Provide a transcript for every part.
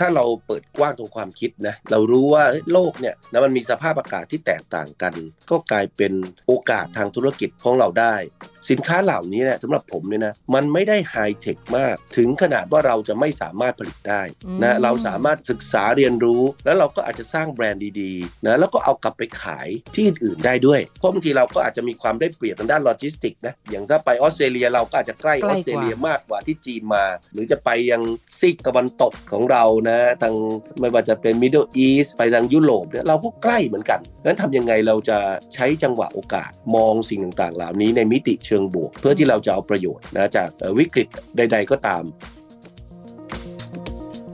ถ้าเราเปิดกว้างตรงความคิดนะเรารู้ว่าโลกเนี่ยนะมันมีสภาพอากาศที่แตกต่างกัน ก็กลายเป็นโอกาสทางธุรกิจของเราได้ สินค้าเหล่านี้เนี่ยสำหรับผมเนี่ยนะมันไม่ได้ไฮเทคมาก ถึงขนาดว่าเราจะไม่สามารถผลิตได้อืมนะเราสามารถศึกษาเรียนรู้ แล้วเราก็อาจจะสร้างแบรนด์ดีๆนะแล้วก็เอากลับไปขายที่อื่นๆได้ด้วยเพราะบางทีเราก็อาจจะมีความได้เปรียบทางด้านโลจิสติกส์นะอย่างถ้าไปออสเตรเลียเราก็อาจจะใกล้ใกล้ออสเตรเลียกว่ามากกว่าที่จีนมา หรือจะไปยังซีกตะวันตกของเรานะทางไม่ว่าจะเป็น Middle East ไปทางยุโรปเนี่ยเราก็ใกล้เหมือนกันงั้นทำยังไงเราจะใช้จังหวะโอกาสมองสิ่งต่างๆ เหล่านี้ในมิติเชิงบวก เพื่อที่เราจะเอาประโยชน์นะจากวิกฤตใด ๆ ก็ตาม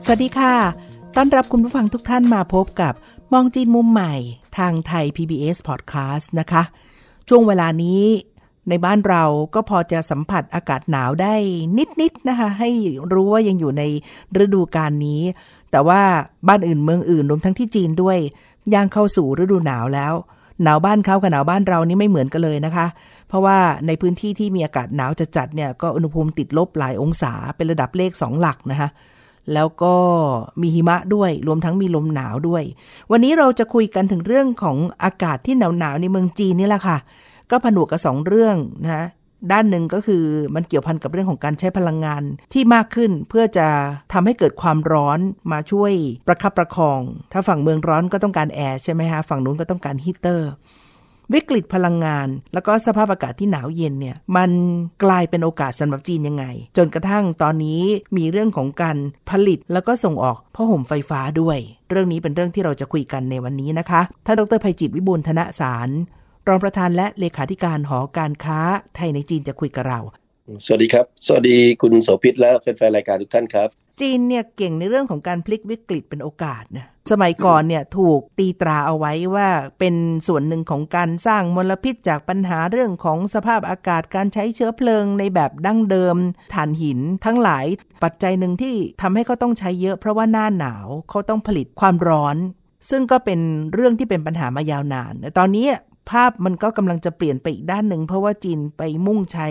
สวัสดีค่ะ ต้อนรับคุณผู้ฟังทุกท่านมาพบกับมองจีนมุมใหม่ทางไทย PBS Podcast นะคะ ช่วงเวลานี้ในบ้านเราก็พอจะสัมผัสอากาศหนาวได้นิดๆนะคะ ให้รู้ว่ายังอยู่ในฤดูกาลนี้ แต่ว่าบ้านอื่นเมืองอื่นรวมทั้งที่จีนด้วยย่างเข้าสู่ฤดูหนาวแล้ว หนาวบ้านเขากับหนาวบ้านเรานี่ไม่เหมือนกันเลยนะคะ เพราะว่าในพื้นที่ที่มีอากาศหนาวจะจัดเนี่ยก็อุณหภูมิติดลบหลายองศาเป็นระดับเลขสองหลักนะคะแล้วก็มีหิมะด้วยรวมทั้งมีลมหนาวด้วย วันนี้เราจะคุยกันถึงเรื่องของอากาศที่หนาวหนาวๆในเมืองจีนนี่แหละค่ะ ก็ผนวกกับสองเรื่องนะ ด้านหนึ่งก็คือมันเกี่ยวพันกับเรื่องของการใช้พลังงานที่มากขึ้นเพื่อจะทำให้เกิดความร้อนมาช่วยประคับประคอง ถ้าฝั่งเมืองร้อนก็ต้องการแอร์ใช่ไหมฮะฝั่งนู้นก็ต้องการฮีเตอร์วิกฤตพลังงาน แล้วก็สภาพอากาศที่หนาวเย็นเนี่ยมันกลายเป็นโอกาสสำหรับจีนยังไง จนกระทั่งตอนนี้มีเรื่องของการผลิตแล้วก็ส่งออกผ้าห่มไฟฟ้าด้วย เรื่องนี้เป็นเรื่องที่เราจะคุยกันในวันนี้นะคะท่านดรภัยจิตวิบูลธนสาร รองประธานและเลขาธิการหอการค้าไทยในจีนจะคุยกับเรา สวัสดีครับ สวัสดีคุณโสภิตและแฟนๆรายการทุกท่านครับ จีนเนี่ยเก่งในเรื่องของการพลิกวิกฤตเป็นโอกาสนะสมัยก่อนเนี่ยถูกตีตราเอาไว้ว่าเป็นส่วนหนึ่งของการสร้างมลพิษจากปัญหาเรื่องของสภาพอากาศการใช้เชื้อเพลิงในแบบดั้งเดิมถ่านหิน ทั้งหลายปัจจัยหนึ่งที่ทำให้เขาต้องใช้เยอะเพราะว่าหน้าหนาวเขาต้องผลิตความร้อน ซึ่งก็เป็นเรื่องที่เป็นปัญหามายาวนานแต่ตอนนี้ ภาพมันก็กำลังจะเปลี่ยนไปอีกด้านหนึ่ง เพราะว่าจีนไปมุ่งใช้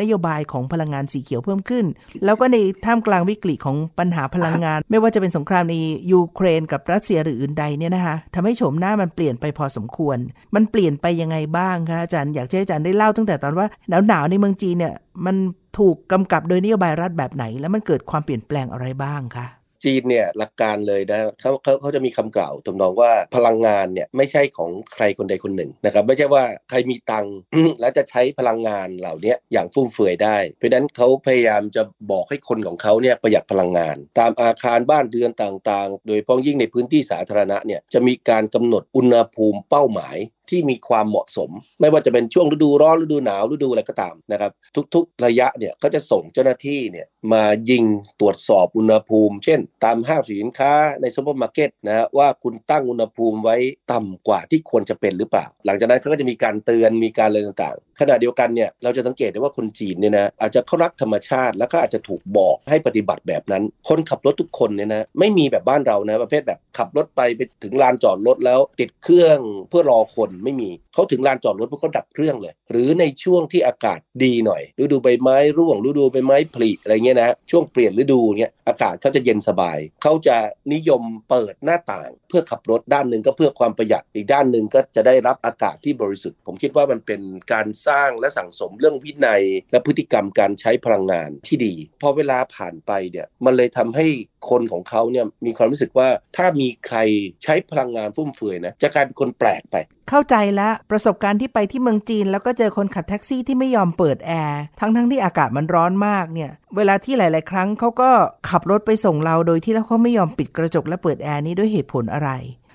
นโยบายของพลังงานสีเขียวเพิ่มขึ้น แล้วก็ในท่ามกลางวิกฤตของปัญหาพลังงาน ไม่ว่าจะเป็นสงครามในยูเครนกับรัสเซียหรืออื่นใดเนี่ยนะคะทำให้โฉมหน้ามันเปลี่ยนไปพอสมควร มันเปลี่ยนไปยังไงบ้างคะอาจารย์อยากให้อาจารย์ได้เล่าตั้งแต่ตอนว่าหนาวหนาวๆในเมืองจีนเนี่ยมันถูกกำกับโดยนโยบายรัฐแบบไหน แล้วมันเกิดความเปลี่ยนแปลงอะไรบ้างคะ จีนเนี่ยหลักการเลยนะเขาเขาเขาจะมีคำกล่าวทำนองว่าพลังงานเนี่ยไม่ใช่ของใครคนใดคนหนึ่งนะครับไม่ใช่ว่าใครมีตังค์แล้วจะใช้พลังงานเหล่านี้อย่างฟุ่มเฟือยได้ เพราะนั้นเขาพยายามจะบอกให้คนของเขาเนี่ยประหยัดพลังงาน ตามอาคารบ้านเรือนต่างๆ โดยเฉพาะยิ่งในพื้นที่สาธารณะเนี่ยจะมีการกำหนดอุณหภูมิเป้าหมาย ที่มีความเหมาะสม ไม่ว่าจะเป็นช่วงฤดูร้อนฤดูหนาวฤดูอะไรก็ตามนะครับ ทุกๆระยะเนี่ยก็จะส่งเจ้าหน้าที่เนี่ยมายิงตรวจสอบอุณหภูมิ เช่น ตามห้างสินค้าในซูเปอร์มาร์เก็ตนะว่าคุณตั้งอุณหภูมิไว้ต่ำกว่าที่ควรจะเป็นหรือเปล่า หลังจากนั้นเขาก็จะมีการเตือนมีการอะไรต่าง ขณะเดียวกันเนี่ยเราจะสังเกตได้ว่าคนจีนเนี่ยนะอาจจะเขารักธรรมชาติ แล้วก็อาจจะถูกบอกให้ปฏิบัติแบบนั้น คนขับรถทุกคนเนี่ยนะไม่มีแบบบ้านเรานะประเภทแบบขับรถไปไปถึงลานจอดรถแล้วติดเครื่องเพื่อรอคนไม่มีเขาถึงลานจอดรถเพื่อเขาดับเครื่องเลย หรือในช่วงที่อากาศดีหน่อยฤดูใบไม้ร่วงฤดูใบไม้ผลิอะไรเงี้ยนะช่วงเปลี่ยนฤดูเนี่ยอากาศเขาจะเย็นสบายเขาจะนิยมเปิดหน้าต่าง เพื่อขับรถด้านหนึ่งก็เพื่อความประหยัดอีกด้านหนึ่งก็จะได้รับอากาศที่บริสุทธิ์ ผมคิดว่ามันเป็นการสร้างและสั่งสมเรื่องวินัย และพฤติกรรมการใช้พลังงานที่ดี พอเวลาผ่านไปเนี่ยมันเลยทำให้คนของเขาเนี่ยมีความรู้สึกว่าถ้ามีใครใช้พลังงานฟุ่มเฟือยนะจะกลายเป็นคนแปลกไป เข้าใจแล้วประสบการณ์ที่ไปที่เมืองจีน แล้วก็เจอคนขับแท็กซี่ที่ไม่ยอมเปิดแอร์ทั้งทั้งๆที่อากาศมันร้อนมากเนี่ยเวลาที่หลาย ๆ ครั้งเขาก็ขับรถไปส่งเราโดยที่เขาไม่ยอมปิดกระจกและเปิดแอร์นี้ด้วยเหตุผลอะไร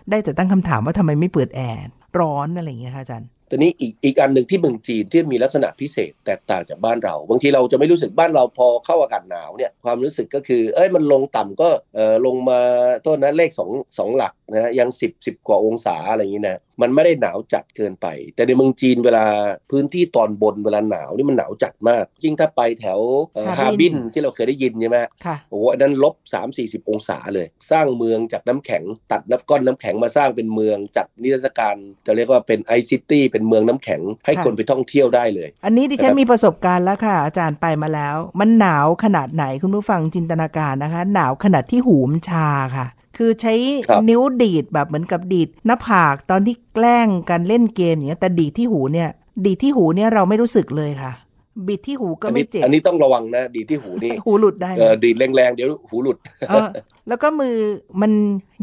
ได้แต่ตั้งคำถามว่าทำไมไม่เปิดแอร์ร้อนอะไรอย่างเงี้ยค่ะอาจารย์ ตอนนี้อีกอีกอันหนึ่งที่เมืองจีนที่มีลักษณะพิเศษแตกต่างจากบ้านเรา บางทีเราจะไม่รู้สึกบ้านเราพอเข้าอากาศหนาวเนี่ยความรู้สึกก็คือเอ้ยมันลงต่ำก็เออลงมาต้นนะเลขสองสองหลักนะยังสิบสิบกว่าองศาอะไรอย่างนี้นะ มันไม่ได้หนาวจัดเกินไป แต่ในเมืองจีนเวลาพื้นที่ตอนบนเวลาหนาวนี่มันหนาวจัดมาก ยิ่งถ้าไปแถวฮาบินที่เราเคยได้ยินใช่ไหมค่ะโอ้โหอันนั้นลบ 3 4 0 องศาเลย สร้างเมืองจากน้ำแข็งตัดน้ำก้อนน้ำแข็งมาสร้างเป็นเมืองจัดนิทรรศการจะเรียกว่าเป็นไอซิตี้เป็นเมืองน้ำแข็งให้ค่ะคนไปท่องเที่ยวได้เลย อันนี้ดิฉัคนรับมีประสบการณ์แล้วค่ะ อาจารย์ไปมาแล้ว มันหนาวขนาดไหนคุณผู้ฟังจินตนาการนะคะ หนาวขนาดที่หูมนชาค่ะ คือใช้ครับนิ้วดีดแบบเหมือนกับดีดหน้าผากตอนที่แกล้งกันเล่นเกมอย่างเงี้ยแต่ดีดที่หูเนี่ย ดีดที่หูเนี่ยเราไม่รู้สึกเลยค่ะ บิดที่หูก็อันไม่นี้เจ็บอันนี้ต้องระวังนะดีที่หูนี่หูหลุดได้เออดีดแรงๆเดี๋ยวหูหลุดเออแล้วก็มือมัน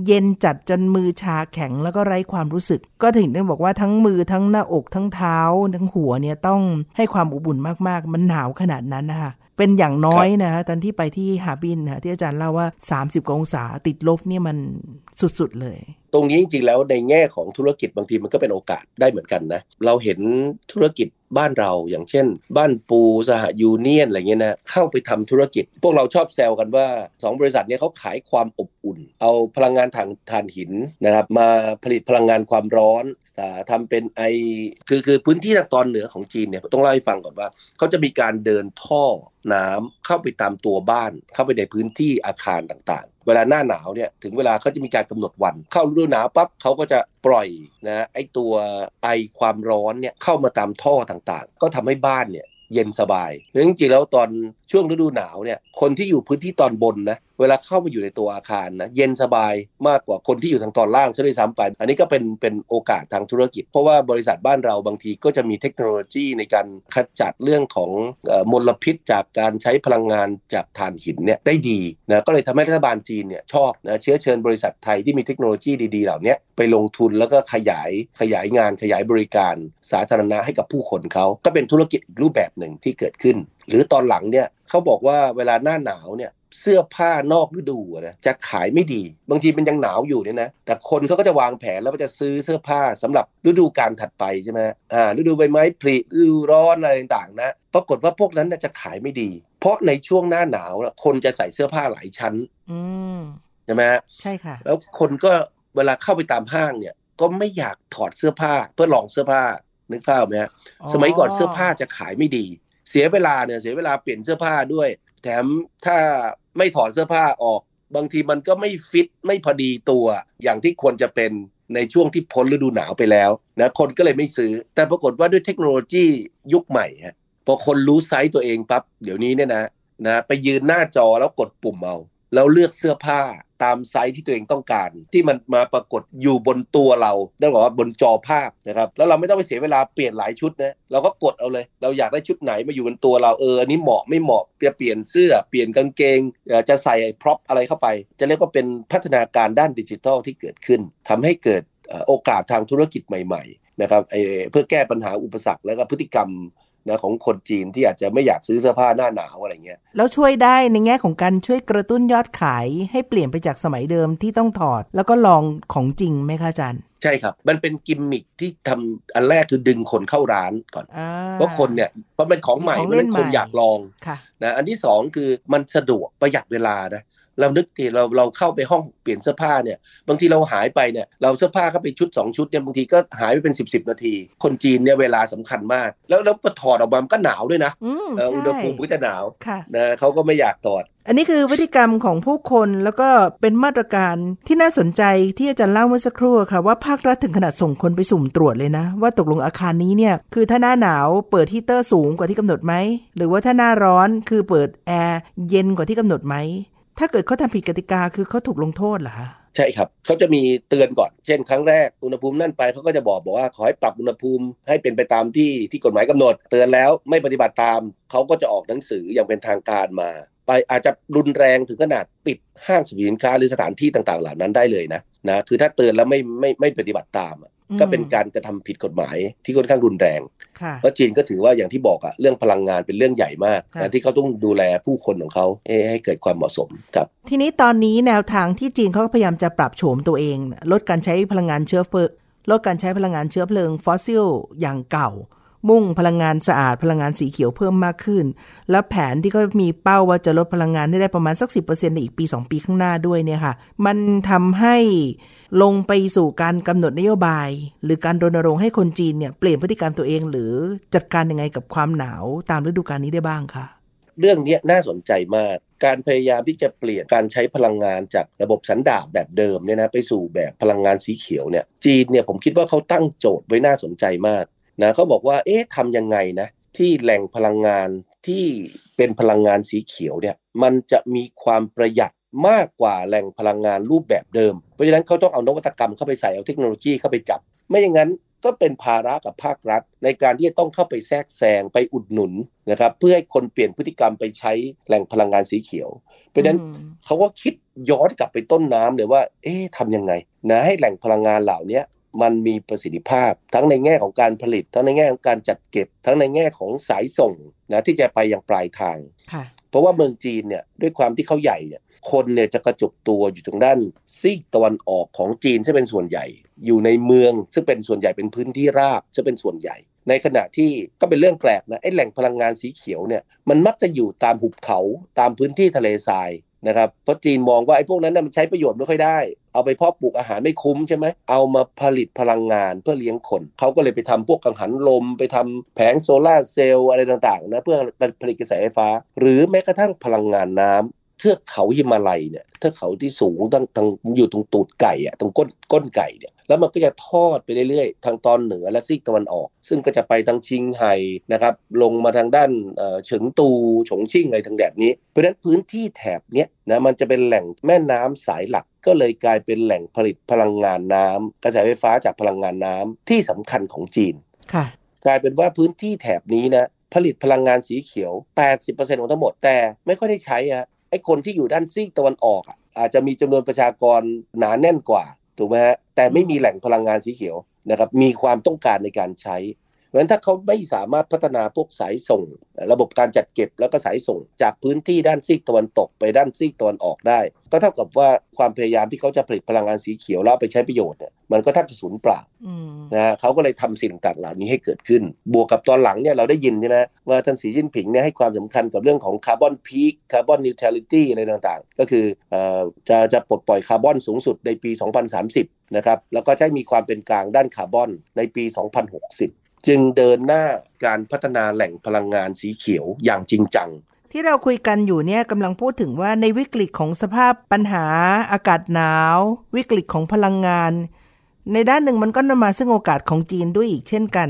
เย็นจัดจนมือชาแข็งแล้วก็ไร้ความรู้สึก ก็ถึงได้บอกว่าทั้งมือทั้งหน้าอกทั้งเท้าทั้งหัวเนี่ยต้องให้ความอบอุ่นมากๆ มันหนาวขนาดนั้นนะคะ เป็นอย่างน้อยนะคะตอนที่ไปที่ฮาร์บินนะที่อาจารย์เล่าว่า 30กว่าองศาติดลบเนี่ยมันสุดๆเลย ตรงนี้จริงๆแล้วในแง่ของธุรกิจบางทีมันก็เป็นโอกาสได้เหมือนกันนะเราเห็นธุรกิจบ้านเราอย่างเช่น บ้านปูสหยูเนี่ยนอะไรเงี้ยนะเข้าไปทำธุรกิจ พวกเราชอบแซวกันว่า 2 บริษัทนี้เขาขายความอบอุ่น เอาพลังงานทางถ่านหินนะครับมาผลิตพลังงานความร้อนอ่าทำเป็นไอคือคือพื้นที่ทางตอนเหนือของจีนเนี่ยต้องเล่าให้ฟังก่อนว่าเขาจะมีการเดินท่อน้ำเข้าไปตามตัวบ้าน เข้าไปในพื้นที่อาคารต่างๆ เวลาหน้าหนาวเนี่ยถึงเวลาเขาจะมีการกำหนดวันเข้าฤดูหนาวปั๊บเขาก็จะปล่อยนะไอตัวไอความร้อนเนี่ยเข้ามาตามท่อต่างๆ ก็ทำให้บ้านเนี่ยเย็นสบายเพราะจริงๆแล้วตอนช่วงฤดูหนาวเนี่ยคนที่อยู่พื้นที่ตอนบนนะ เวลาเข้ามาอยู่ในตัวอาคารนะเย็นสบายมากกว่าคนที่อยู่ทางตอนล่างซะด้วยซ้ำไป อันนี้ก็เป็นเป็นโอกาสทางธุรกิจ เพราะว่าบริษัทบ้านเราบางทีก็จะมีเทคโนโลยีในการขจัดเรื่องของอมลพิษจากการใช้พลังงานจากถ่านหินเนี่ยได้ดีนะก็เลยทำให้รัฐบาลจีนเนี่ยชอบนะเชื้อเชิญบริษัทไทยที่มีเทคโนโลยีดี ๆ เหล่านี้ไปลงทุนแล้วก็ขยายขยายงานขยายบริการสาธารณะให้กับผู้คนเขาก็เป็นธุรกิจอีกรูปแบบหนึ่งที่เกิดขึ้น หรือตอนหลังเนี่ยเขาบอกว่าเวลาหน้าหนาวเนี่ย เสื้อผ้านอกฤดูอะนะจะขายไม่ดี บางทีมันยังหนาวอยู่เนี่ยนะแต่คนเขาก็จะวางแผนแล้วก็จะซื้อเสื้อผ้าสำหรับฤดูการถัดไปใช่ไหมอ่าฤดูใบไม้ผลิฤดูร้อนอะไรต่างๆนะปรากฏว่าพวกนั้นน่ะจะขายไม่ดี เพราะในช่วงหน้าหนาวน่ะคนจะใส่เสื้อผ้าหลายชั้นอืมใช่ไหมฮะใช่ค่ะ แล้วคนก็เวลาเข้าไปตามห้างเนี่ย ก็ไม่อยากถอดเสื้อผ้าเพื่อลองเสื้อผ้านึกภาพไหมฮะสมัยก่อนเสื้อผ้าจะขายไม่ดี เสียเวลาเนี่ยเสียเวลาเปลี่ยนเสื้อผ้าด้วย แถมถ้าไม่ถอดเสื้อผ้าออก บางทีมันก็ไม่ฟิตไม่พอดีตัว อย่างที่ควรจะเป็นในช่วงที่พ้นฤดูหนาวไปแล้วนะคนก็เลยไม่ซื้อ แต่ปรากฏว่าด้วยเทคโนโลยียุคใหม่ฮะพอคนรู้ไซส์ตัวเองปั๊บเดี๋ยวนี้เนี่ยนะนะไปยืนหน้าจอแล้วกดปุ่มเอา แล้วเลือกเสื้อผ้า ตามไซส์ที่ตัวเองต้องการ ที่มันมาปรากฏอยู่บนตัวเราต้องบอกว่าบนจอภาพนะครับแล้วเราไม่ต้องไปเสียเวลาเปลี่ยนหลายชุดนะเราก็กดเอาเลย เราอยากได้ชุดไหนมาอยู่บนตัวเราเอออันนี้เหมาะไม่เหมาะจะเปลี่ยนเสื้อเปลี่ยนกางเกงจะใส่พร็อพอะไรเข้าไป จะเรียกว่าเป็นพัฒนาการด้านดิจิทัลที่เกิดขึ้นทำให้เกิดโอกาสทางธุรกิจใหม่ ๆ นะครับเพื่อแก้ปัญหาอุปสรรคแล้วก็พฤติกรรม นะของคนจีนที่อาจจะไม่อยากซื้อเสื้อผ้าหน้าหนาวอะไรเงี้ยแล้วช่วยได้ในแง่ของการช่วยกระตุ้นยอดขายให้เปลี่ยนไปจากสมัยเดิมที่ต้องถอด แล้วก็ลองของจริงไหมคะอาจารย์ใช่ครับ มันเป็นกิมมิคที่ทำอันแรกคือดึงคนเข้าร้านก่อนอ่าเพราะคนเนี่ยเพราะเป็นของใหม่ของเพราะเล่ฉะนนั้นคนใหม่อยากลองค่ะนะอันที่สองคือมันสะดวกประหยัดเวลานะ เรานึกทีเราเราเข้าไปห้องเปลี่ยนเสื้อผ้าเนี่ยบางทีเราหายไปเนี่ยเราเสื้อผ้าเข้าไปชุด 2 ชุดเนี่ยบางทีก็หายไปเป็น 10บสนาที คนจีนเนี่ยเวลาสำคัญมาก แล้วแล้วพอถอดออกมามันก็หนาวด้วยนะอืมเอ่ออุณหใช่ภูมิก็จะหนาวค่ะนะเขาก็ไม่อยากถอดอันนี้คือพฤติกรรมของผู้คนแล้วก็เป็นมาตรการที่น่าสนใจที่อาจารย์เล่าเมื่อสักครู่ค่ะว่าภาครัฐถึงขนาดส่งคนไปสุ่มตรวจเลยนะ ว่าตกลงอาคารนี้เนี่ยคือถ้าหน้าหนาวเปิดฮีตเตอร์สูงกว่าที่กำหนดไหมหรือว่าถ้าหน้าร้อนคือเปิดแอร์เย็นกว่าที่กำหนดไหม ถ้าเกิดเขาทำผิดกติกาคือเขาถูกลงโทษเหรอคะใช่ครับเขาจะมีเตือนก่อน เช่น ครั้งแรกอุณหภูมินั่นไปเขาก็จะบอกบอกว่าขอให้ปรับอุณหภูมิให้เป็นไปตามที่ที่กฎหมายกำหนด เตือนแล้วไม่ปฏิบัติตามเขาก็จะออกหนังสืออย่างเป็นทางการมา ไปอาจจะรุนแรงถึงขนาดปิดห้างสรรพสินค้าหรือสถานที่ต่างๆ เหล่านั้นได้เลยนะนะคือถ้าเตือนแล้วไม่ไม่ไม่ปฏิบัติตาม ก็เป็นการกระทำผิดกฎหมายที่ค่อนข้างรุนแรงค่ะเพราะจีนก็ถือว่าอย่างที่บอกอะเรื่องพลังงานเป็นเรื่องใหญ่มากค่ะนะที่เขาต้องดูแลผู้คนของเขาให้ให้เกิดความเหมาะสมครับ ทีนี้ตอนนี้แนวทางที่จีนเขาก็พยายามจะปรับโฉมตัวเอง ลดการใช้พลังงานเชื้อเพลิงลดการใช้พลังงานเชื้อเพลิงฟอสซิลอย่างเก่า มุ่งพลังงานสะอาดพลังงานสีเขียวเพิ่มมากขึ้น และแผนที่เขามีเป้าว่าจะลดพลังงานได้ประมาณสัก 10%ในอีกปี 2 ปีข้างหน้าด้วยเนี่ยค่ะ มันทำให้ลงไปสู่การกำหนดนโยบาย หรือการรณรงค์ให้คนจีนเนี่ยเปลี่ยนพฤติกรรมตัวเอง หรือจัดการยังไงกับความหนาวตามฤดูกาลนี้ได้บ้างคะเรื่องนี้น่าสนใจมาก การพยายามที่จะเปลี่ยนการใช้พลังงานจากระบบสันดาปแบบเดิมเนี่ยนะไปสู่แบบพลังงานสีเขียวเนี่ยจีนเนี่ยผมคิดว่าเขาตั้งโจทย์ไว้น่าสนใจมาก นะเขาบอกว่าเอ๊ะทำยังไงนะที่แหล่งพลังงานที่เป็นพลังงานสีเขียวเนี่ยมันจะมีความประหยัดมากกว่าแหล่งพลังงานรูปแบบเดิม เพราะฉะนั้นเขาต้องเอานวัตกรรมเข้าไปใส่เอาเทคโนโลยีเข้าไปจับ ไม่อย่างนั้นก็เป็นภาระกับภาครัฐ ในการที่จะต้องเข้าไปแทรกแซงไปอุดหนุนนะครับเพื่อให้คนเปลี่ยนพฤติกรรมไปใช้แหล่งพลังงานสีเขียว เพราะฉะนั้นเขาก็คิดย้อนกลับไปต้นน้ำเลยว่า เอ๊ะทำยังไงนะให้แหล่งพลังงานเหล่านี้ มันมีประสิทธิภาพ ทั้งในแง่ของการผลิต ทั้งในแง่ของการจัดเก็บ ทั้งในแง่ของสายส่งนะที่จะไปยังปลายทาง เพราะว่าเมืองจีนเนี่ยด้วยความที่เขาใหญ่เนี่ยคนเนี่ยจะกระจุกตัวอยู่ทางด้านซีกตะวันออกของจีนซึ่งเป็นส่วนใหญ่ อยู่ในเมือง ซึ่งเป็นส่วนใหญ่เป็นพื้นที่ราบซึ่งเป็นส่วนใหญ่ ในขณะที่ก็เป็นเรื่องแปลกนะไอ้แหล่งพลังงานสีเขียวเนี่ยมันมักจะอยู่ตามหุบเขาตามพื้นที่ทะเลทรายนะครับเพราะจีนมองว่าไอ้พวกนั้นมันใช้ประโยชน์ไม่ค่อยได้ เอาไปเพาะปลูกอาหารไม่คุ้มใช่ไหมเอามาผลิตพลังงานเพื่อเลี้ยงคน เขาก็เลยไปทำพวกกังหันลม ไปทำแผงโซลาเซลล์อะไรต่างๆนะเพื่อผลิตกระแสไฟฟ้า หรือแม้กระทั่งพลังงานน้ำ เทือกเขาหิมาลัยเนี่ยเทือกเขาที่สูงตั้งตั้งอยู่ตรงตูดไก่อะตรงก้นก้นไก่เนี่ยแล้วมันก็จะทอดไปเรื่อยๆ ทางตอนเหนือและซีกตะวันออก ซึ่งก็จะไปทางชิงไห่นะครับ ลงมาทางด้านเฉิงตูฉงชิ่งอะไรทางแถบนี้ เพราะฉะนั้นพื้นที่แถบเนี้ยนะมันจะเป็นแหล่งแม่น้ำสายหลักก็เลยกลายเป็นแหล่งผลิตพลังงานน้ำกระแสไฟฟ้าจากพลังงานน้ำที่สำคัญของจีนค่ะ กลายเป็นว่าพื้นที่แถบนี้นะผลิตพลังงานสีเขียว 80%ของทั้งหมดแต่ไม่ค่อยได้ใช้อะ ไอ้คนที่อยู่ด้านซีกตะวันออกอะอาจจะมีจำนวนประชากรหนาแน่นกว่าถูกไหมฮะแต่ไม่มีแหล่งพลังงานสีเขียวนะครับมีความต้องการในการใช้ เพราะฉะนั้นถ้าเขาไม่สามารถพัฒนาพวกสายส่ง ระบบการจัดเก็บแล้วก็สายส่ง จากพื้นที่ด้านซีกตะวันตกไปด้านซีกตะวันออกได้ ก็เท่ากับว่าความพยายามที่เขาจะผลิตพลังงานสีเขียวแล้วไปใช้ประโยชน์เนี่ยมันก็แทบจะสูญเปล่านะฮะเขาก็เลยทำสิ่งต่างเหล่านี้ให้เกิดขึ้น บวกกับตอนหลังเนี่ยเราได้ยินใช่ไหมว่าท่านสีจิ้นผิงเนี่ยให้ความสำคัญกับเรื่องของ carbon peak carbon neutrality อะไรต่างๆ ก็คือจะจะปลดปล่อยคาร์บอนสูงสุดในปี 2030นะครับแล้วก็ใช้มีความเป็นกลางด้านคาร์บอนในปี 2060 จึงเดินหน้าการพัฒนาแหล่งพลังงานสีเขียวอย่างจริงจัง ที่เราคุยกันอยู่เนี่ยกำลังพูดถึงว่าในวิกฤตของสภาพปัญหาอากาศหนาว วิกฤตของพลังงาน ในด้านหนึ่งมันก็นำมาซึ่งโอกาสของจีนด้วยอีกเช่นกัน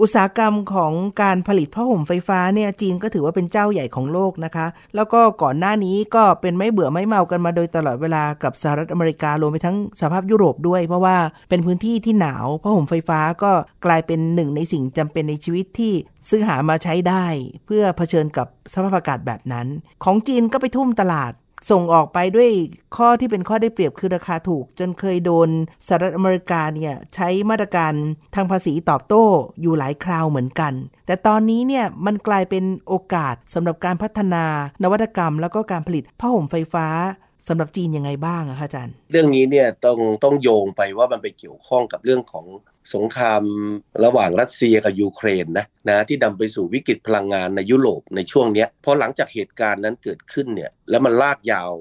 อุตสาหกรรมของการผลิตผ้าห่มไฟฟ้าเนี่ยจีนก็ถือว่าเป็นเจ้าใหญ่ของโลกนะคะ แล้วก็ก่อนหน้านี้ก็เป็นไม่เบื่อไม่เมากันมาโดยตลอดเวลากับสหรัฐอเมริการวมไปทั้งสภาพยุโรปด้วย เพราะว่าเป็นพื้นที่ที่หนาวผ้าห่มไฟฟ้าก็กลายเป็นหนึ่งในสิ่งจำเป็นในชีวิตที่ซื้อหามาใช้ได้ เพื่อเผชิญกับสภาพอากาศแบบนั้น ของจีนก็ไปทุ่มตลาด ส่งออกไปด้วยข้อที่เป็นข้อได้เปรียบคือราคาถูก จนเคยโดนสหรัฐอเมริกาเนี่ยใช้มาตรการทางภาษีตอบโต้อยู่หลายคราวเหมือนกัน แต่ตอนนี้เนี่ยมันกลายเป็นโอกาสสำหรับการพัฒนานวัตกรรม แล้วก็การผลิตผ้าห่มไฟฟ้าสำหรับจีนยังไงบ้างอะคะอาจารย์ เรื่องนี้เนี่ยต้องต้องโยงไปว่ามันไปเกี่ยวข้องกับเรื่องของ สงครามระหว่างรัสเซียกับยูเครนนะนะที่นำไปสู่วิกฤตพลังงานในยุโรปในช่วงนี้พอหลังจากเหตุการณ์นั้นเกิดขึ้นเนี่ยแล้วมันลากยาว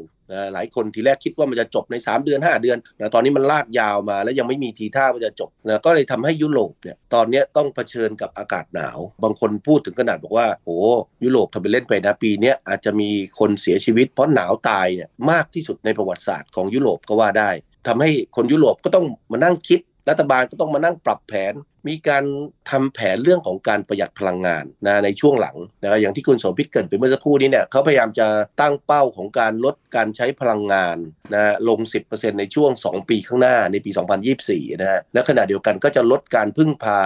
หลายคนทีแรกคิดว่ามันจะจบใน 3 เดือน 5 เดือนนะตอนนี้มันลากยาวมาแล้วยังไม่มีทีท่าว่าจะจบนะก็เลยทำให้ยุโรปเนี่ยตอนนี้ต้องเผชิญกับอากาศหนาว บางคนพูดถึงขนาดบอกว่าโอ้ยุโรปทำไปเล่นไปนะปีนี้อาจจะมีคนเสียชีวิตเพราะหนาวตายเนี่ยมากที่สุดในประวัติศาสตร์ของยุโรปก็ว่าได้ทำให้คนยุโรปก็ต้องมานั่งคิด รัฐบาลก็ต้องมานั่งปรับแผน มีการทำแผนเรื่องของการประหยัดพลังงานนะในช่วงหลังนะอย่างที่คุณสมพิษเกิดไปเมื่อสักครู่นี้เนี่ยเขาพยายามจะตั้งเป้าของการลดการใช้พลังงานนะลง 10%ในช่วง 2 ปีข้างหน้าในปี 2024นะฮะและขณะเดียวกันก็จะลดการพึ่งพา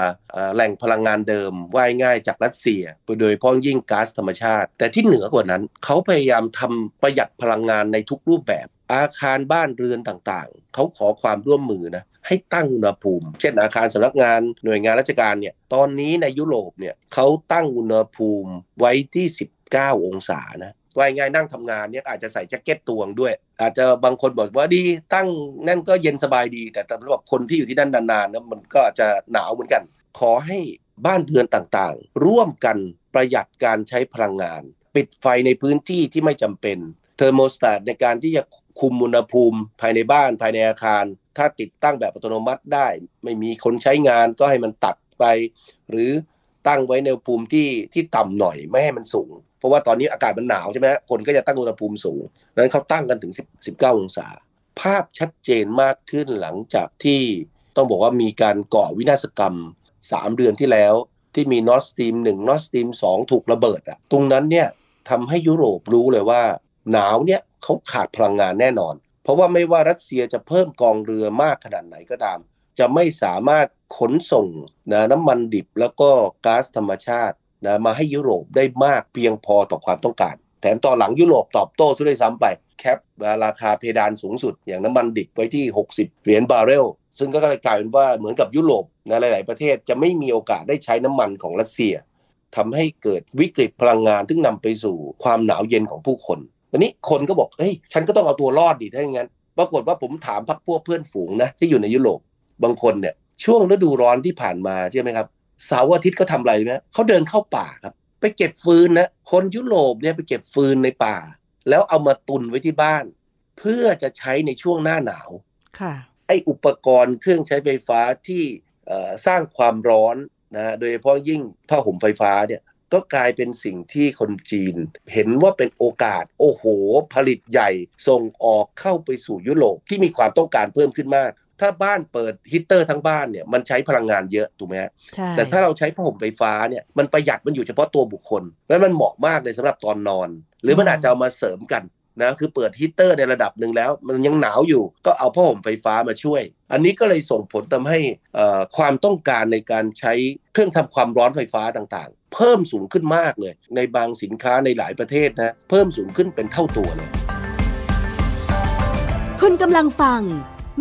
แหล่งพลังงานเดิมว่ายง่ายจากรัสเซียโดยพ้องยิ่งก๊าซธรรมชาติ แต่ที่เหนือกว่านั้นเขาพยายามทำประหยัดพลังงานในทุกรูปแบบอาคารบ้านเรือนต่างๆ เขาขอความร่วมมือนะ ให้ตั้งอุณหภูมิ เช่นอาคารสำนักงานหน่วยงานราชการเนี่ยตอนนี้ในยุโรปเนี่ยเขาตั้งอุณหภูมิไว้ที่ 19 องศานะว่ายง่ายนั่งทำงานเนี่ยอาจจะใส่แจ็คเก็ตตวงด้วย อาจจะบางคนบอกว่าดีตั้งนั่นก็เย็นสบายดี แต่สำหรับคนที่อยู่ที่นั่นนานๆนะมันก็จะหนาวเหมือนกัน ขอให้บ้านเรือนต่างๆ ร่วมกันประหยัดการใช้พลังงาน ปิดไฟในพื้นที่ที่ไม่จำเป็น เทอร์โมสแตทในการที่จะคุมอุณหภูมิภายในบ้านภายในอาคาร ถ้าติดตั้งแบบอัตโนมัติได้ ไม่มีคนใช้งานก็ให้มันตัดไป หรือตั้งไว้ในอุณหภูมิที่ที่ต่ำหน่อยไม่ให้มันสูง เพราะว่าตอนนี้อากาศมันหนาวใช่ไหมคนก็จะตั้งอุณหภูมิสูงนั้นเขาตั้งกันถึง 10 19 องศา ภาพชัดเจนมากขึ้นหลังจากที่ต้องบอกว่ามีการก่อวินาศกรรม 3 เดือนที่แล้ว ที่มี Nord Stream 1 Nord Stream 2ถูกระเบิดอะตรงนั้นเนี่ยทำให้ยุโรปรู้เลยว่า หนาวเนี่ยเขาขาดพลังงานแน่นอน เพราะว่าไม่ว่ารัสเซียจะเพิ่มกองเรือมากขนาดไหนก็ตาม จะไม่สามารถขนส่งนะน้ำมันดิบแล้วก็ก๊าซธรรมชาตินะมาให้ยุโรปได้มากเพียงพอต่อความต้องการ แถมตอนหลังยุโรปตอบโต้ซะด้วยซ้ำไป cap ราคาเพดานสูงสุด อย่างน้ำมันดิบไว้ที่ 60 เหรียญบาร์เรล ซึ่งก็เลยกลายเป็นว่าเหมือนกับยุโรปนะหลาย ๆ ประเทศจะไม่มีโอกาสได้ใช้น้ำมันของรัสเซียทำให้เกิดวิกฤตพลังงานที่นำไปสู่ความหนาวเย็นของผู้คน วันนี้คนก็บอกเฮ้ยฉันก็ต้องเอาตัวรอดดิถ้าอย่างนั้นปรากฏว่าผมถามพักพวกเพื่อนฝูงนะที่อยู่ในยุโรปบางคนเนี่ยช่วงฤดูร้อนที่ผ่านมาใช่ไหมครับเสาร์อาทิตย์เขาทำอะไรไหมเขาเดินเข้าป่าครับไปเก็บฟืนนะคนยุโรปเนี่ยไปเก็บฟืนในป่า แล้วเอามาตุนไว้ที่บ้าน เพื่อจะใช้ในช่วงหน้าหนาวค่ะไออุปกรณ์เครื่องใช้ไฟฟ้าที่สร้างความร้อนนะโดยเฉพาะยิ่งผ้าห่มไฟฟ้าเนี่ย ก็กลายเป็นสิ่งที่คนจีน เห็นว่าเป็นโอกาส โอ้โห ผลิตใหญ่ส่งออกเข้าไปสู่ยุโรปที่มีความต้องการเพิ่มขึ้นมาก ถ้าบ้านเปิดฮีเตอร์ทั้งบ้านเนี่ยมันใช้พลังงานเยอะถูกไหมแต่ถ้าเราใช้ผ้าห่มไฟฟ้าเนี่ยมันประหยัดมันอยู่เฉพาะตัวบุคคลแล้วมันเหมาะมากเลยสำหรับตอนนอน หรือมันอาจจะเอามาเสริมกัน นะคือเปิดฮีเตอร์ในระดับหนึ่งแล้ว มันยังหนาวอยู่ก็เอาผ้าห่มไฟฟ้ามาช่วย อันนี้ก็เลยส่งผลทำให้ความต้องการในการใช้เครื่องทำความร้อนไฟฟ้าต่างๆ เพิ่มสูงขึ้นมากเลย ในบางสินค้าในหลายประเทศนะเพิ่มสูงขึ้นเป็นเท่าตัวเลยคุณกำลังฟัง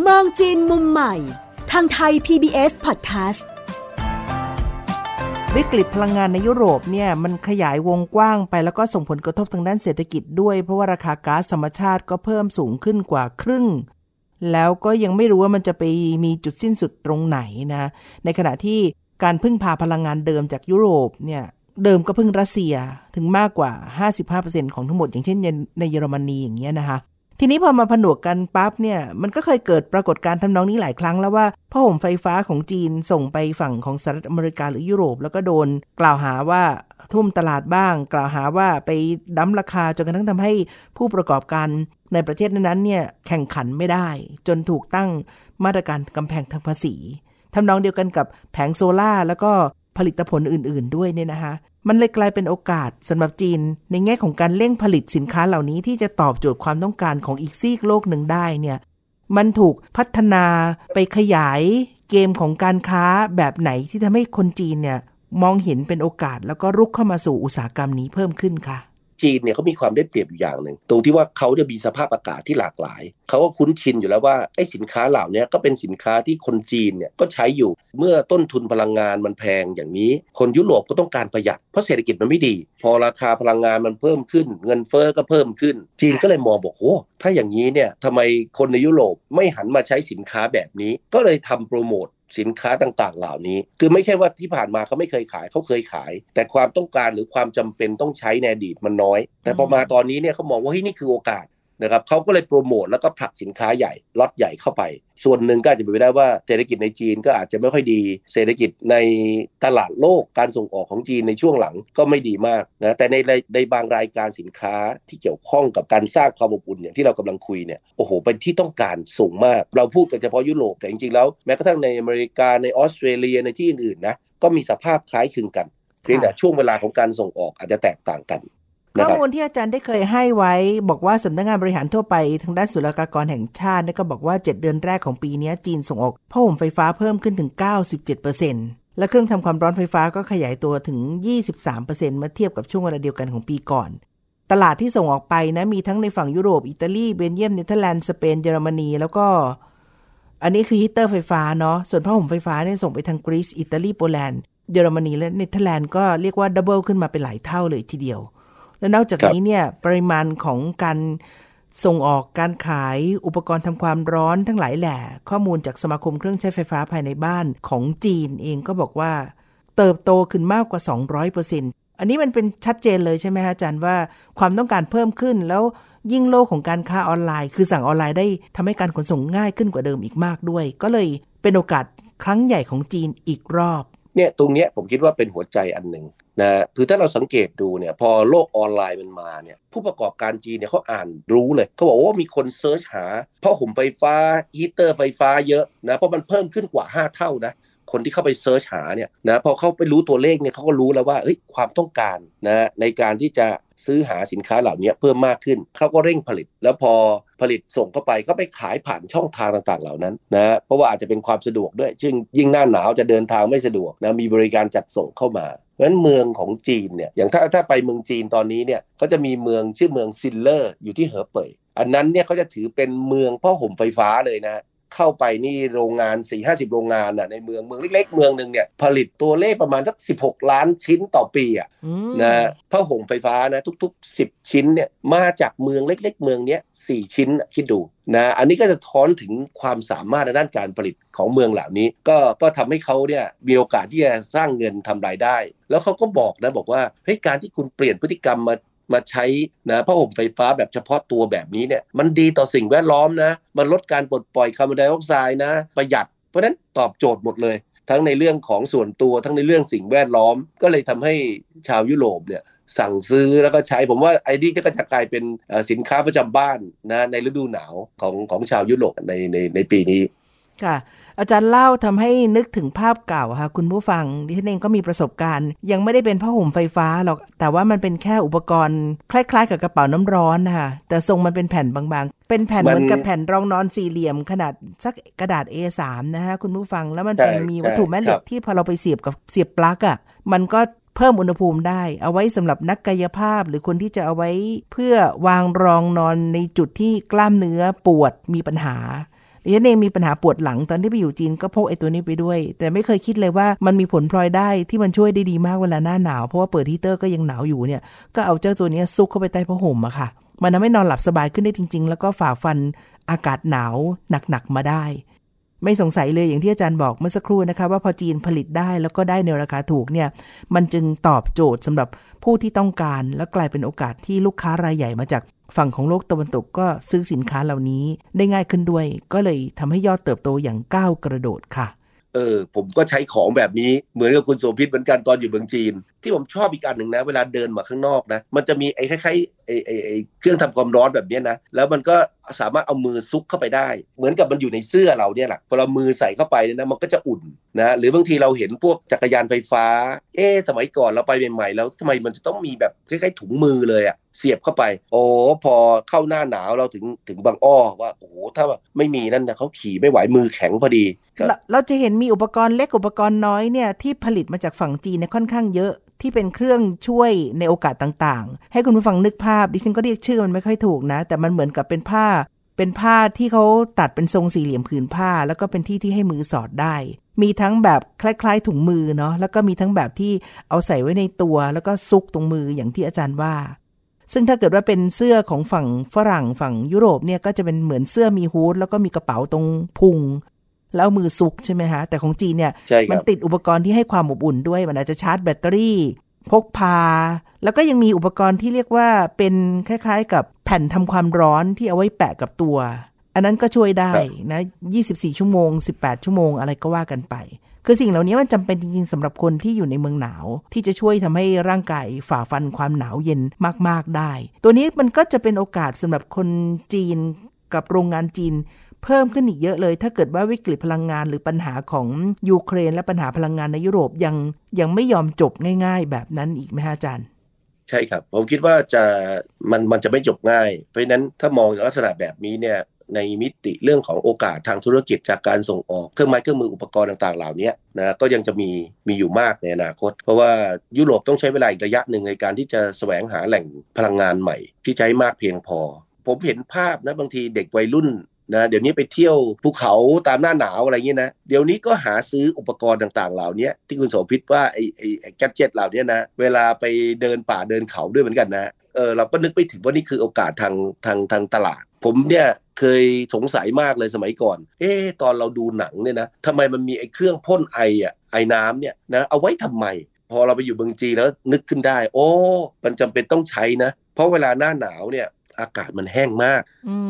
มองจีนมุมใหม่ ทางไทย PBS Podcast วิกฤตพลังงานในยุโรปเนี่ยมันขยายวงกว้างไปแล้วก็ส่งผลกระทบทางด้านเศรษฐกิจด้วย เพราะว่าราคาก๊าซธรรมชาติก็เพิ่มสูงขึ้นกว่าครึ่ง แล้วก็ยังไม่รู้ว่ามันจะไปมีจุดสิ้นสุดตรงไหนนะ ในขณะที่การพึ่งพาพลังงานเดิมจากยุโรปเนี่ยเดิมก็พึ่งรัสเซียถึงมากกว่า 55%ของทั้งหมด อย่างเช่นในเยอรมนีอย่างเงี้ยนะคะ ทีนี้พอมาผนวกกันปั๊บเนี่ย มันก็เคยเกิดปรากฏการณ์ทำนองนี้หลายครั้งแล้วว่าผ้าห่มไฟฟ้าของจีนส่งไปฝั่งของสหรัฐอเมริกาหรือยุโรป แล้วก็โดนกล่าวหาว่าทุ่มตลาดบ้าง กล่าวหาว่าไปดั้มราคาจนกระทั่งทำให้ผู้ประกอบการในประเทศนั้นๆเนี่ยแข่งขันไม่ได้ จนถูกตั้งมาตรการกำแพงทางภาษีทำนองเดียวกันกับแผงโซล่าแล้วก็ผลิตผลอื่น ๆ ด้วยเนี่ยนะคะ มันเลยกลายเป็นโอกาสสำหรับจีน ในแง่ของการเร่งผลิตสินค้าเหล่านี้ที่จะตอบโจทย์ความต้องการของอีกซีกโลกหนึ่งได้เนี่ยมันถูกพัฒนาไปขยายเกมของการค้าแบบไหนที่ทำให้คนจีนเนี่ยมองเห็นเป็นโอกาสแล้วก็รุกเข้ามาสู่อุตสาหกรรมนี้เพิ่มขึ้นค่ะ จีนเนี่ยเขามีความได้เปรียบอยู่อย่างหนึ่งตรงที่ว่าเขาจะมีสภาพอากาศที่หลากหลายเขาก็คุ้นชินอยู่แล้วว่าไอ้สินค้าเหล่านี้ก็เป็นสินค้าที่คนจีนเนี่ยก็ใช้อยู่เมื่อต้นทุนพลังงานมันแพงอย่างนี้ คนยุโรปก็ต้องการประหยัดเพราะเศรษฐกิจมันไม่ดี พอราคาพลังงานมันเพิ่มขึ้น เงินเฟ้อก็เพิ่มขึ้น จีนก็เลยมองบอกโอ้ถ้าอย่างนี้เนี่ยทำไมคนในยุโรปไม่หันมาใช้สินค้าแบบนี้ ก็เลยทำโปรโมท สินค้าต่างๆ เหล่านี้ คือไม่ใช่ว่าที่ผ่านมาเขาไม่เคยขายเขาเคยขาย แต่ความต้องการหรือความจำเป็นต้องใช้ในอดีตมันน้อย แต่พอมาตอนนี้เนี่ยเขามองว่าเฮ้ยนี่คือโอกาส นะครับเขาก็เลยโปรโมทแล้วก็ผลักสินค้าใหญ่ล็อตใหญ่เข้าไป ส่วนหนึ่งก็อาจจะเป็นไปได้ว่าเศรษฐกิจในจีนก็อาจจะไม่ค่อยดี เศรษฐกิจในตลาดโลกการส่งออกของจีนในช่วงหลังก็ไม่ดีมากนะแต่ในในบางรายการสินค้าที่เกี่ยวข้องกับการสร้างความอบอุ่นอย่างที่เรากำลังคุยเนี่ยโอ้โหเป็นที่ต้องการสูงมาก เราพูดกันเฉพาะยุโรปแต่จริงๆแล้วแม้กระทั่งในอเมริกาในออสเตรเลียในที่อื่นๆนะก็มีสภาพคล้ายคลึงกันเพียงแต่ช่วงเวลาของการส่งออกอาจจะแตกต่างกัน ข้อมูลที่อาจารย์ได้เคยให้ไว้ บอกว่าสำนักงงานบริหารทั่วไปทางด้านศุลกากรแห่งชาติก็บอกว่า 7 เดือนแรกของปีนี้จีนส่งออกผ้าห่มไฟฟ้าเพิ่มขึ้นถึง 97%และเครื่องทำความร้อนไฟฟ้าก็ขยายตัวถึง 23%เมื่อเทียบกับช่วงเวลาเดียวกันของปีก่อน ตลาดที่ส่งออกไปนะมีทั้งในฝั่งยุโรป อิตาลี เบลเยียม เนเธอร์แลนด์ สเปน เยอรมนี แล้วก็ อันนี้คือฮีเตอร์ไฟฟ้าเนาะ ส่วนผ้าห่มไฟฟ้าเนี่ยส่งไปทางกรีซ อิตาลี โปแลนด์ เยอรมนี และเนเธอร์แลนด์ก็เรียกว่า double ขึ้นมาเป็นหลายเท่าเลยทีเดียว และนอกจากนี้เนี่ยปริมาณของการส่งออกการขายอุปกรณ์ทำความร้อนทั้งหลายแหล่ข้อมูลจากสมาคมเครื่องใช้ไฟฟ้าภายในบ้านของจีนเองก็บอกว่า เติบโตขึ้นมากกว่า 200%อันนี้มันเป็นชัดเจนเลยใช่ไหมฮะอาจารย์ว่าความต้องการเพิ่มขึ้นแล้วยิ่งโลกของการค้าออนไลน์ คือสั่งออนไลน์ได้ทำให้การขนส่งง่ายขึ้นกว่าเดิมอีกมากด้วย ก็เลยเป็นโอกาสครั้งใหญ่ของจีนอีกรอบ เนี่ยตรงเนี้ยผมคิดว่าเป็นหัวใจอันหนึ่งนะคือถ้าเราสังเกตดูเนี่ยพอโลกออนไลน์มันมาเนี่ยผู้ประกอบการจีนเนี่ยเขาอ่านรู้เลยเขาบอกว่ามีคน search หาผ้าห่มไฟฟ้าฮีเตอร์ไฟฟ้าเยอะนะเพราะมันเพิ่มขึ้นกว่า 5 เท่านะคนที่เข้าไป search หาเนี่ยนะพอเขาไปรู้ตัวเลขเนี่ยเขาก็รู้แล้วว่าเฮ้ยความต้องการนะในการที่จะ ซื้อหาสินค้าเหล่านี้เพิ่มมากขึ้น เขาก็เร่งผลิต แล้วพอผลิตส่งเข้าไปก็ไปขายผ่านช่องทางต่างๆ เหล่านั้นนะเพราะว่าอาจจะเป็นความสะดวกด้วยซึ่งยิ่งหน้าหนาวจะเดินทางไม่สะดวกนะมีบริการจัดส่งเข้ามาเพราะฉะนั้นเมืองของจีนเนี่ยอย่างถ้าถ้าไปเมืองจีนตอนนี้เนี่ยก็จะมีเมืองชื่อเมืองซินเล่ออยู่ที่เหอเป่ยอันนั้นเนี่ยเขาจะถือเป็นเมืองผ้าห่มไฟฟ้าเลยนะ เข้าไปนี่โรงงาน4ี่ห้าสิบโรงงานอะในเมืองเมืองเล็ก ๆ เมืองหนึ่งเนี่ยผลิตตัวเลขประมาณสักสิบหกล้านชิ้นต่อปีอะนะผ้าห่มไฟฟ้านะทุก ๆ 10 ชิ้นเนี่ยมาจากเมืองเล็ก ๆ เมืองเนี้ยสี่ชิ้นคิดดูนะอันนี้ก็จะท้อนถึงความสามารถในด้านการผลิตของเมืองเหล่านี้ ก็ก็ทำให้เขาเนี่ยมีโอกาสที่จะสร้างเงินทำรายได้ แล้วเขาก็บอกนะบอกว่าเฮ้ยการที่คุณเปลี่ยนพฤติกรรมมา มาใช้นะผ้าห่มไฟฟ้าแบบเฉพาะตัวแบบนี้เนี่ยมันดีต่อสิ่งแวดล้อมนะ มันลดการปลดปล่อยคาร์บอนไดออกไซด์นะ ประหยัด เพราะนั้นตอบโจทย์หมดเลย ทั้งในเรื่องของส่วนตัวทั้งในเรื่องสิ่งแวดล้อม ก็เลยทำให้ชาวยุโรปเนี่ยสั่งซื้อแล้วก็ใช้ผมว่าไอ้นี่ก็จะกลายเป็นสินค้าประจำบ้านนะในฤดูหนาวของของชาวยุโรปในในในปีนี้ ค่ะ อาจารย์เล่าทำให้นึกถึงภาพเก่าค่ะ คุณผู้ฟังดิฉันเองก็มีประสบการณ์ ยังไม่ได้เป็นผ้าห่มไฟฟ้าหรอก แต่ว่ามันเป็นแค่อุปกรณ์ คล้ายๆ กับกระเป๋าน้ำร้อนนะคะแต่ทรงมันเป็นแผ่นบางๆ เป็นแผ่นเหมือนกับแผ่นรองนอนสี่เหลี่ยม ขนาดสักกระดาษ A3 นะคะคุณผู้ฟังแล้วมันเป็นมีวัตถุแม่เหล็กที่พอเราไปเสียบกับเสียบปลั๊กอะมันก็เพิ่มอุณหภูมิได้ เอาไว้สำหรับนักกายภาพหรือคนที่จะเอาไว้เพื่อวางรองนอนในจุดที่กล้ามเนื้อปวดมีปัญหา ดิฉันเองมีปัญหาปวดหลังตอนที่ไปอยู่จีนก็พกไอ้ตัวนี้ไปด้วย แต่ไม่เคยคิดเลยว่ามันมีผลพลอยได้ที่มันช่วยได้ดีมากเวลาหน้าหนาวเพราะว่าเปิดฮีเตอร์ก็ยังหนาวอยู่เนี่ย ก็เอาเจ้าตัวนี้ซุกเข้าไปใต้ผ้าห่มอะค่ะ มันทำให้นอนหลับสบายขึ้นได้จริง ๆ แล้วก็ฝ่าฟันอากาศหนาวหนักๆมาได้ ไม่สงสัยเลยอย่างที่อาจารย์บอกเมื่อสักครู่นะคะ ว่าพอจีนผลิตได้แล้วก็ได้ในราคาถูกเนี่ย มันจึงตอบโจทย์สำหรับผู้ที่ต้องการ และกลายเป็นโอกาสที่ลูกค้ารายใหญ่มาจาก ฝั่งของโลกตะวันตกก็ซื้อสินค้าเหล่านี้ได้ง่ายขึ้นด้วย ก็เลยทำให้ยอดเติบโตอย่างก้าวกระโดดค่ะ เออ ผมก็ใช้ของแบบนี้เหมือนกับคุณโสภิตเหมือนกันตอนอยู่เมืองจีน ที่ผมชอบอีกอันหนึ่งนะ เวลาเดินมาข้างนอกนะ มันจะมีไอ้คล้ายๆไอ้ไอ้ไอ้เครื่องทำความร้อนแบบนี้นะ แล้วมันก็สามารถเอามือซุกเข้าไปได้ เหมือนกับมันอยู่ในเสื้อเราเนี่ยแหละพอเรามือใส่เข้าไปเนี่ยนะมันก็จะอุ่นนะหรือบางทีเราเห็นพวกจักรยานไฟฟ้า เอ๊สมัยก่อนเราไปใหม่ๆแล้วทำไมมันจะต้องมีแบบคล้ายๆถุงมือเลยอะ เสียบเข้าไป โอ้พอเข้าหน้าหนาวเราถึงถึงบางอ้อว่าโอ้ถ้าไม่มีนั่นนะเขาขี่ไม่ไหวมือแข็งพอดี เราจะเห็นมีอุปกรณ์เล็กอุปกรณ์น้อยเนี่ยที่ผลิตมาจากฝั่งจีนเนี่ยค่อนข้างเยอะที่เป็นเครื่องช่วยในโอกาสต่างๆ ให้คุณผู้ฟังนึกภาพดิฉันก็เรียกชื่อมันไม่ค่อยถูกนะ แต่มันเหมือนกับเป็นผ้า เป็นผ้าที่เขาตัดเป็นทรงสี่เหลี่ยมผืนผ้า แล้วก็เป็นที่ที่ให้มือสอดได้ มีทั้งแบบคล้าย ๆ ถุงมือเนาะแล้วก็มีทั้งแบบที่เอาใส่ไว้ในตัว แล้วก็ซุกตรงมืออย่างที่อาจารย์ว่า ซึ่งถ้าเกิดว่าเป็นเสื้อของฝั่งฝรั่งฝั่งยุโรปเนี่ยก็จะเป็นเหมือนเสื้อมีฮูดแล้วก็มีกระเป๋าตรงพุง แล้วมือซุกใช่ไหมฮะ แต่ของจีนเนี่ยมันติดอุปกรณ์ที่ให้ความอบอุ่นด้วย มันอาจจะชาร์จแบตเตอรี่ พกพา แล้วก็ยังมีอุปกรณ์ที่เรียกว่าเป็นคล้ายๆ กับแผ่นทำความร้อนที่เอาไว้แปะกับตัว อันนั้นก็ช่วยได้นะ 24 ชั่วโมง 18 ชั่วโมงอะไรก็ว่ากันไป คือสิ่งเหล่านี้มันจำเป็นจริงๆสำหรับคนที่อยู่ในเมืองหนาว ที่จะช่วยทำให้ร่างกายฝ่าฟันความหนาวเย็นมากๆได้ ตัวนี้มันก็จะเป็นโอกาสสำหรับคนจีนกับโรงงานจีนเพิ่มขึ้นอีกเยอะเลย ถ้าเกิดว่าวิกฤตพลังงานหรือปัญหาของยูเครน และปัญหาพลังงานในยุโรปยังยังไม่ยอมจบง่าย ๆ แบบนั้นอีกไหมฮะอาจารย์ ใช่ครับ ผมคิดว่าจะมันมันจะไม่จบง่าย เพราะฉะนั้นถ้ามองลักษณะแบบนี้เนี่ย ในมิติเรื่องของโอกาสทางธุรกิจจากการส่งออกเครื่องไม้เครื่องมืออุปกรณ์ต่างๆเหล่านี้นะก็ยังจะมีมีอยู่มากในอนาคต เพราะว่ายุโรปต้องใช้เวลาอีกระยะหนึ่งในการที่จะแสวงหาแหล่งพลังงานใหม่ ที่ใช้มากเพียงพอ ผมเห็นภาพนะบางทีเด็กวัยรุ่นนะเดี๋ยวนี้ไปเที่ยวภูเขาตามหน้าหนาวอะไรเงี้นะเดี๋ยวนี้ก็หาซื้ออุปกรณ์ต่างๆ เหล่านี้ที่คุณโสภิตว่าไอ้ไอ้ไอ้แกจ็ตเหล่านี้นะเวลาไปเดินป่าเดินเขาด้วยเหมือนกันนะเออเราก็นึกไปถึงว่านี่คือโอกาสทางทางทางตลาด ผมเนี่ย เคยสงสัยมากเลยสมัยก่อน เอ๊ตอนเราดูหนังเนี่ยนะทำไมมันมีไอ้เครื่องพ่นไออะไอน้ำเนี่ยนะเอาไว้ทำไม พอเราไปอยู่เมืองจีนแล้วนึกขึ้นได้ โอ้ มันจำเป็นต้องใช้นะ เพราะเวลาหน้าหนาวเนี่ยอากาศมันแห้งมาก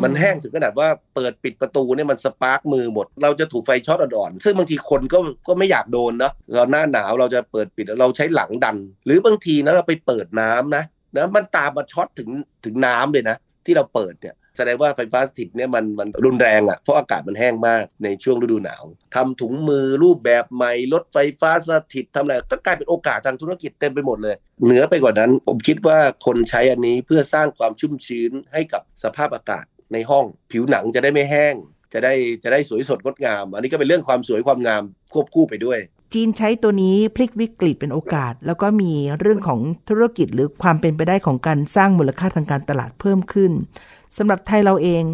มันแห้งถึงขนาดว่าเปิดปิดประตูเนี่ยมัน spark มือหมด เราจะถูกไฟช็อตอ่อนๆ ซึ่งบางทีคนก็ก็ไม่อยากโดนเนาะเราหน้าหนาวเราจะเปิดปิดเราใช้หลังดัน หรือบางทีนะเราไปเปิดน้ำนะนะมันตามมาช็อตถึงถึงน้ำเลยนะ ที่เราเปิดเนี่ย แสดงว่าไฟฟ้าสถิตเนี่ยมันมันรุนแรงอะ่ะเพราะอากาศมันแห้งมากในช่วงฤดูหนาวทำถุงมือรูปแบบใหม่ลดไฟฟ้าสถิตทำอะไรก็กลายเป็นโอกาสทางธุรกิจเต็มไปหมดเลย เหนือไปกว่านั้น ผมคิดว่าคนใช้อันนี้เพื่อสร้างความชุ่มชื้นให้กับสภาพอากาศในห้อง ผิวหนังจะได้ไม่แห้ง จะได้จะได้สวยสดงดงาม อันนี้ก็เป็นเรื่องความสวยความงามควบคู่ไปด้วย จีนใช้ตัวนี้พลิกวิกฤตเป็นโอกาส แล้วก็มีเรื่องของธุรกิจหรือความเป็นไปได้ของการสร้างมูลค่าทางการตลาดเพิ่มขึ้นสำหรับไทยเราเอง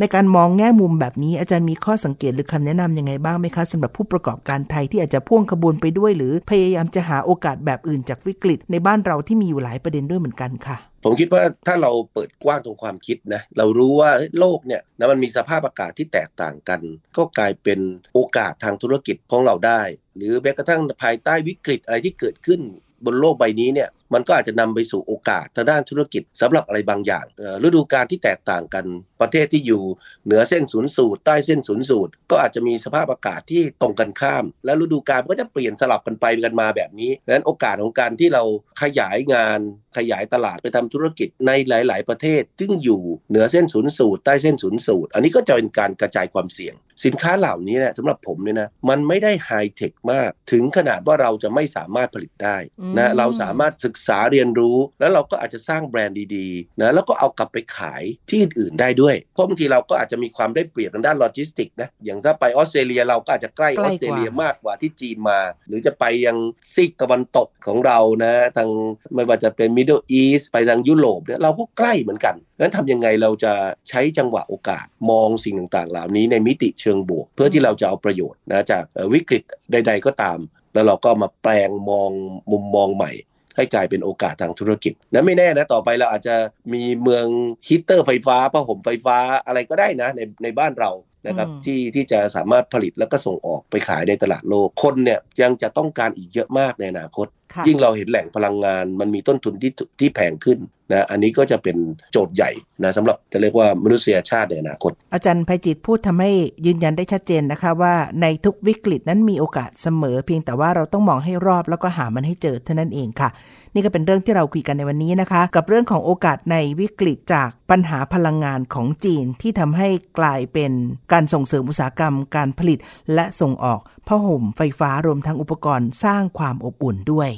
ในการมองแง่มุมแบบนี้อาจารย์มีข้อสังเกตหรือคำแนะนำยังไงบ้างไหมคะสำหรับผู้ประกอบการไทยที่อาจจะพ่วงขบวนไปด้วย หรือพยายามจะหาโอกาสแบบอื่นจากวิกฤต ในบ้านเราที่มีอยู่หลายประเด็นด้วยเหมือนกันค่ะ ผมคิดว่าถ้าเราเปิดกว้างตรงความคิดนะเรารู้ว่าโลกเนี่ยนะมันมีสภาพอากาศที่แตกต่างกัน ก็กลายเป็นโอกาสทางธุรกิจของเราได้ หรือแม้กระทั่งภายใต้วิกฤตอะไรที่เกิดขึ้นบนโลกใบนี้เนี่ย มันก็อาจจะนำไปสู่โอกาสทางด้านธุรกิจสำหรับอะไรบางอย่างฤดูกาลที่แตกต่างกัน ประเทศที่อยู่เหนือเส้นศูนย์สูตร ใต้เส้นศูนย์สูตร ก็อาจจะมีสภาพอากาศที่ตรงกันข้าม และฤดูกาลก็จะเปลี่ยนสลับกันไปกันมาแบบนี้ดังนั้นโอกาสของการที่เราขยายงานขยายตลาดไปทำธุรกิจในหลาย ๆ ประเทศ ซึ่งอยู่เหนือเส้นศูนย์สูตร ใต้เส้นศูนย์สูตร อันนี้ก็จะเป็นการกระจายความเสี่ยง สินค้าเหล่านี้เนี่ยสำหรับผมเนี่ยนะมันไม่ได้ไฮเทคมาก ถึงขนาดว่าเราจะไม่สามารถผลิตได้นะเราสามารถศึกษาเรียนรู้ แล้วเราก็อาจจะสร้างแบรนด์ดีๆนะแล้วก็เอากลับไปขายที่อื่นๆได้ด้วย เพราะบางทีเราก็อาจจะมีความได้เปรียบทางด้านโลจิสติกส์นะอย่างถ้าไปออสเตรเลียเราก็อาจจะใกล้ออสเตรเลียมากกว่าที่จีนมา หรือจะไปยังซีกตะวันตกของเรานะทางไม่ว่าจะเป็น Middle East ไปทางยุโรปเนี่ยเราก็ใกล้เหมือนกันนั้นทำยังไงเราจะใช้จังหวะโอกาสมองสิ่งต่างๆ เหล่านี้ในมิติเชิงบวก เพื่อที่เราจะเอาประโยชน์นะจากวิกฤตใด ๆก็ตาม แล้วเราก็มาแปลงมองมุมมองใหม่ ให้กลายเป็นโอกาสทางธุรกิจนะไม่แน่นะต่อไปเราอาจจะมีเมืองฮีเตอร์ไฟฟ้าผ้าห่มไฟฟ้าอะไรก็ได้นะในในบ้านเรานะครับที่ที่จะสามารถผลิตแล้วก็ส่งออกไปขายในตลาดโลกคนเนี่ยยังจะต้องการอีกเยอะมากในอนาคต ยิ่งเราเห็นแหล่งพลังงาน มันมีต้นทุนที่ที่แพงขึ้นนะอันนี้ก็จะเป็นโจทย์ใหญ่นะสำหรับจะเรียกว่ามนุษยชาติในอนาคต อาจารย์ภัยจิตพูดทำให้ยืนยันได้ชัดเจนนะคะ ว่าในทุกวิกฤตนั้นมีโอกาสเสมอ เพียงแต่ว่าเราต้องมองให้รอบแล้วก็หามันให้เจอเท่านั้นเองค่ะ นี่ก็เป็นเรื่องที่เราคุยกันในวันนี้นะคะ กับเรื่องของโอกาสในวิกฤตจากปัญหาพลังงานของจีนที่ทำให้กลายเป็นการส่งเสริมอุตสาหกรรม การผลิต และส่งออกผ้าห่มไฟฟ้ารวมทั้งอุปกรณ์สร้างความอบอุ่นด้วย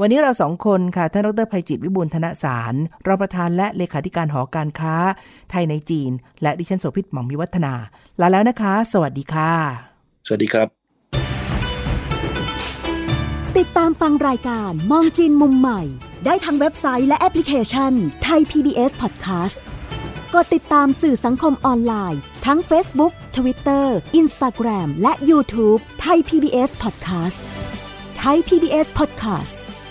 วันนี้เราสองคนค่ะ ท่านดรภัยจิตวิบูลธนสาร รองประธานและเลขาธิการหอการค้า ไทยในจีน และดิฉันโสภิตหม่อมมิวัฒนา ลาแล้วนะคะ สวัสดีค่ะ สวัสดีครับ ติดตามฟังรายการมองจีนมุมใหม่ ได้ทางเว็บไซต์และแอปพลิเคชันไทย PBS Podcast กดติดตามสื่อสังคมออนไลน์ ทั้ง Facebook Twitter Instagram และ YouTube ไทย PBS Podcast ไทย PBS Podcast